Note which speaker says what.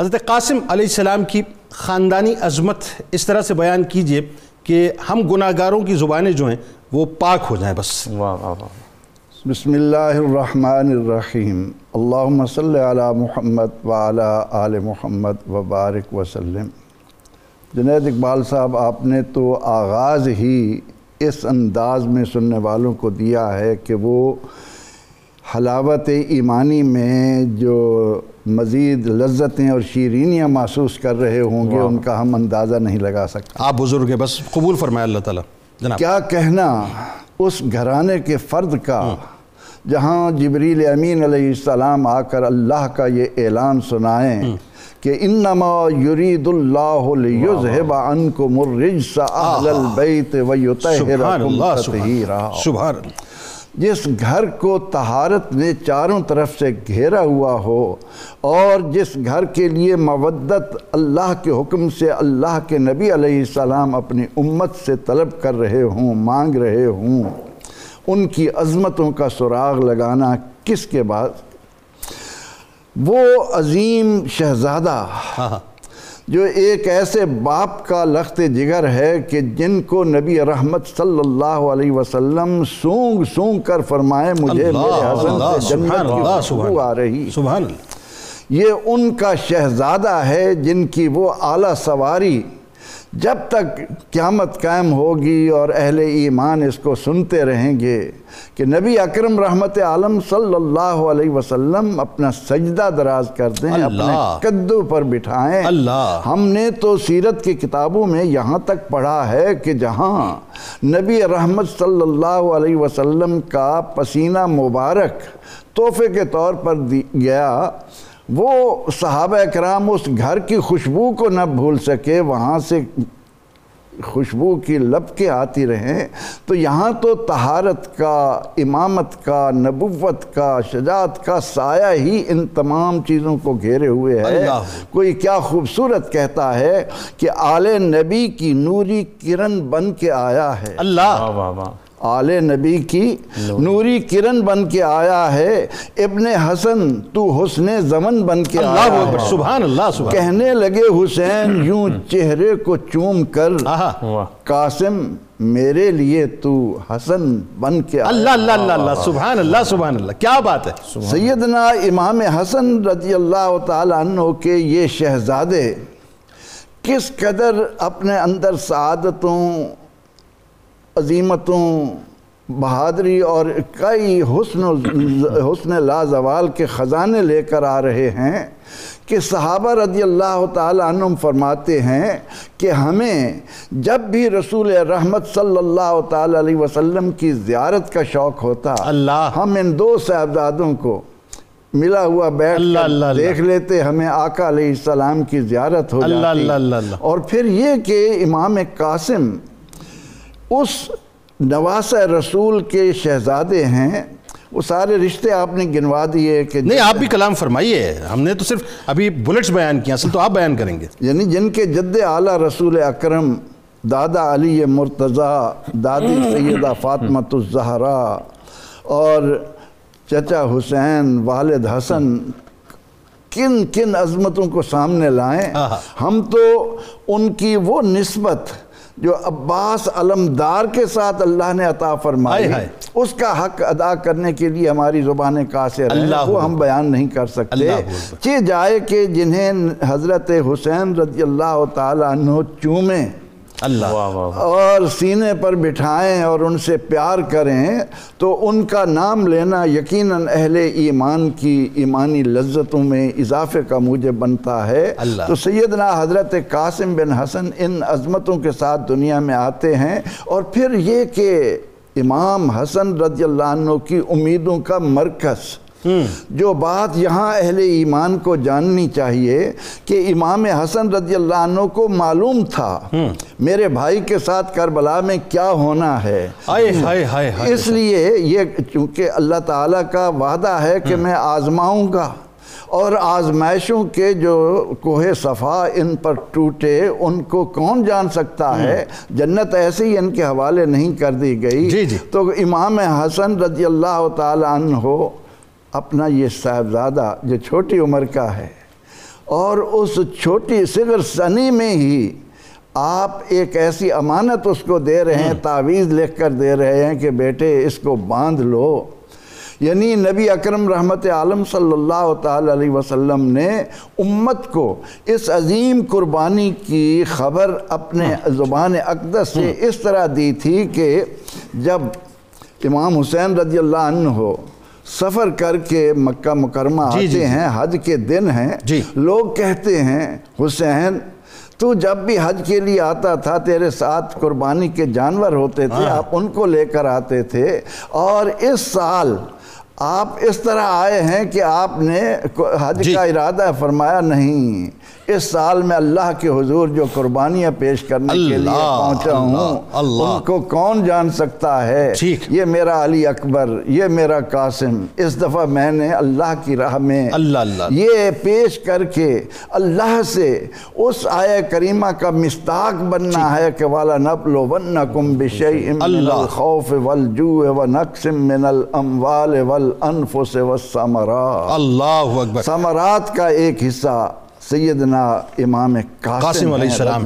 Speaker 1: حضرت قاسم علیہ السلام کی خاندانی عظمت اس طرح سے بیان کیجیے کہ ہم گناہ گاروں کی زبانیں جو ہیں وہ پاک ہو جائیں بس۔
Speaker 2: واہ واہ واہ۔
Speaker 3: بسم اللہ الرحمن الرحیم۔ اللہم صلی علی محمد وعلی آل محمد وبارک وسلم۔ جنید اقبال صاحب آپ نے تو آغاز ہی اس انداز میں سننے والوں کو دیا ہے کہ وہ حلاوت ایمانی میں جو مزید لذتیں اور شیرینیاں محسوس کر رہے ہوں گے ان کا ہم اندازہ نہیں لگا سکتے۔
Speaker 1: آپ بزرگ ہیں بس قبول فرمائے اللہ تعالیٰ۔ جناب۔
Speaker 3: کیا کہنا اس گھرانے کے فرد کا جہاں جبریل امین علیہ السلام آ کر اللہ کا یہ اعلان سنائیں کہ انما یرید اللہ لیذہب عنکم الرجس اہل البیت ویطہرکم
Speaker 1: اللہ سبحان۔ اللہ
Speaker 3: جس گھر کو طہارت نے چاروں طرف سے گھیرا ہوا ہو اور جس گھر کے لیے مودت اللہ کے حکم سے اللہ کے نبی علیہ السلام اپنی امت سے طلب کر رہے ہوں، مانگ رہے ہوں، ان کی عظمتوں کا سراغ لگانا کس کے بعد؟ وہ عظیم شہزادہ
Speaker 1: ہاں۔
Speaker 3: جو ایک ایسے باپ کا لخت جگر ہے کہ جن کو نبی رحمت صلی اللہ علیہ وسلم سونگ سونگ کر فرمائے مجھے
Speaker 1: اللہ
Speaker 3: میرے حسن
Speaker 1: اللہ
Speaker 3: سے جنت کی خوشبو
Speaker 1: سبحان
Speaker 3: آ رہی۔
Speaker 1: سبحان اللہ۔
Speaker 3: یہ ان کا شہزادہ ہے جن کی وہ اعلیٰ سواری جب تک قیامت قائم ہوگی اور اہل ایمان اس کو سنتے رہیں گے کہ نبی اکرم رحمت عالم صلی اللہ علیہ وسلم اپنا سجدہ دراز کر دیں اپنے قدو پر بٹھائیں۔
Speaker 1: اللہ۔
Speaker 3: ہم نے تو سیرت کی کتابوں میں یہاں تک پڑھا ہے کہ جہاں نبی رحمت صلی اللہ علیہ وسلم کا پسینہ مبارک تحفے کے طور پر دی گیا وہ صحابہ کرام اس گھر کی خوشبو کو نہ بھول سکے وہاں سے خوشبو کی لب کے آتی رہیں۔ تو یہاں تو طہارت کا امامت کا نبوت کا شجاعت کا سایہ ہی ان تمام چیزوں کو گھیرے ہوئے ہے۔ کوئی کیا خوبصورت کہتا ہے کہ آل نبی کی نوری کرن بن کے آیا ہے۔
Speaker 1: اللہ۔
Speaker 2: واہ واہ واہ۔
Speaker 3: آل نبی کی نوری کرن بن کے آیا ہے ابن حسن تو حسن زمن بن کے
Speaker 1: اللہ
Speaker 3: آیا ہے۔
Speaker 1: سبحان اللہ سبحان
Speaker 3: کہنے لگے حسین یوں چہرے کو چوم کر قاسم میرے لیے تو حسن بن کے آیا۔
Speaker 1: اللہ اللہ اللہ اللہ سبحان اللہ سبحان اللہ۔ کیا بات ہے؟
Speaker 3: سیدنا امام حسن رضی اللہ تعالیٰ عنہ کے یہ شہزادے کس قدر اپنے اندر سعادتوں عظیمتوں بہادری اور کئی حسن حسن لازوال کے خزانے لے کر آ رہے ہیں کہ صحابہ رضی اللہ تعالیٰ عنہم فرماتے ہیں کہ ہمیں جب بھی رسول رحمت صلی اللہ تعالیٰ علیہ وسلم کی زیارت کا شوق ہوتا
Speaker 1: اللہ۔
Speaker 3: ہم ان دو صاحبزادوں کو ملا ہوا بیٹھ
Speaker 1: اللہ اللہ اللہ۔
Speaker 3: دیکھ لیتے ہمیں آقا علیہ السلام کی زیارت ہو
Speaker 1: اللہ
Speaker 3: جاتی۔
Speaker 1: اللہ اللہ اللہ۔
Speaker 3: اور پھر یہ کہ امام قاسم اس نواس رسول کے شہزادے ہیں وہ سارے رشتے آپ نے گنوا دیے کہ
Speaker 1: نہیں آپ بھی کلام فرمائیے۔ ہم نے تو صرف ابھی بلٹس بیان کیا اصل تو آپ بیان کریں گے۔
Speaker 3: یعنی جن کے جد اعلیٰ رسول اکرم دادا علی مرتضی دادی سیدہ فاطمۃ الزہرا اور چچا حسین والد حسن کن کن عظمتوں کو سامنے لائیں۔ ہم تو ان کی وہ نسبت جو عباس علمدار کے ساتھ اللہ نے عطا فرمائی۔ اس کا حق ادا کرنے کے لیے ہماری زبانیں قاصر ہیں وہ ہم بیان نہیں کر سکتے۔ چہ جائے کہ جنہیں حضرت حسین رضی اللہ تعالیٰ عنہ چومیں
Speaker 1: اللہ۔
Speaker 3: اور سینے پر بٹھائیں اور ان سے پیار کریں تو ان کا نام لینا یقیناً اہل ایمان کی ایمانی لذتوں میں اضافے کا موجب بنتا ہے۔
Speaker 1: اللہ۔
Speaker 3: تو سیدنا حضرت قاسم بن حسن ان عظمتوں کے ساتھ دنیا میں آتے ہیں اور پھر یہ کہ امام حسن رضی اللہ عنہ کی امیدوں کا مرکز جو بات یہاں اہل ایمان کو جاننی چاہیے کہ امام حسن رضی اللہ عنہ کو معلوم تھا میرے بھائی کے ساتھ کربلا میں کیا ہونا ہے۔ اس لیے یہ چونکہ اللہ تعالیٰ کا وعدہ ہے کہ میں آزماؤں گا اور آزمائشوں کے جو کوہ صفا ان پر ٹوٹے ان کو کون جان سکتا ہے؟ جنت ایسے ہی ان کے حوالے نہیں کر دی گئی۔
Speaker 1: جی جی۔
Speaker 3: تو امام حسن رضی اللہ تعالیٰ عنہ اپنا یہ صاحبزادہ جو چھوٹی عمر کا ہے اور اس چھوٹی صغر سنی میں ہی آپ ایک ایسی امانت اس کو دے رہے ہیں تعویذ لکھ کر دے رہے ہیں کہ بیٹے اس کو باندھ لو۔ یعنی نبی اکرم رحمت عالم صلی اللہ تعالی علیہ وسلم نے امت کو اس عظیم قربانی کی خبر اپنے زبان اقدس سے اس طرح دی تھی کہ جب امام حسین رضی اللہ عنہ ہو سفر کر کے مکہ مکرمہ
Speaker 1: جی، جی،
Speaker 3: آتے ہیں حج کے دن ہیں
Speaker 1: جی۔
Speaker 3: لوگ کہتے ہیں حسین تو جب بھی حج کے لیے آتا تھا تیرے ساتھ قربانی کے جانور ہوتے تھے
Speaker 1: ہاں۔
Speaker 3: آپ ان کو لے کر آتے تھے اور اس سال آپ اس طرح آئے ہیں کہ آپ نے حج
Speaker 1: جی۔
Speaker 3: کا ارادہ فرمایا نہیں اس سال میں اللہ کے حضور جو قربانیاں پیش کرنے کے لیے پہنچا ہوں۔ ان کو کون جان سکتا ہے۔ یہ میرا علی اکبر یہ میرا قاسم اس دفعہ میں نے اللہ کی راہ میں۔ یہ پیش کر کے اللہ سے اس آیہ کریمہ کا مستاق بننا ہے کہ والا نبلو ونکم بشیء من۔ الخوف والجوع ونقص من الاموال والانفس والثمرات
Speaker 1: اللہ اکبر
Speaker 3: ثمرات کا ایک حصہ سیدنا امام قاسم
Speaker 1: قاسم علیہ السلام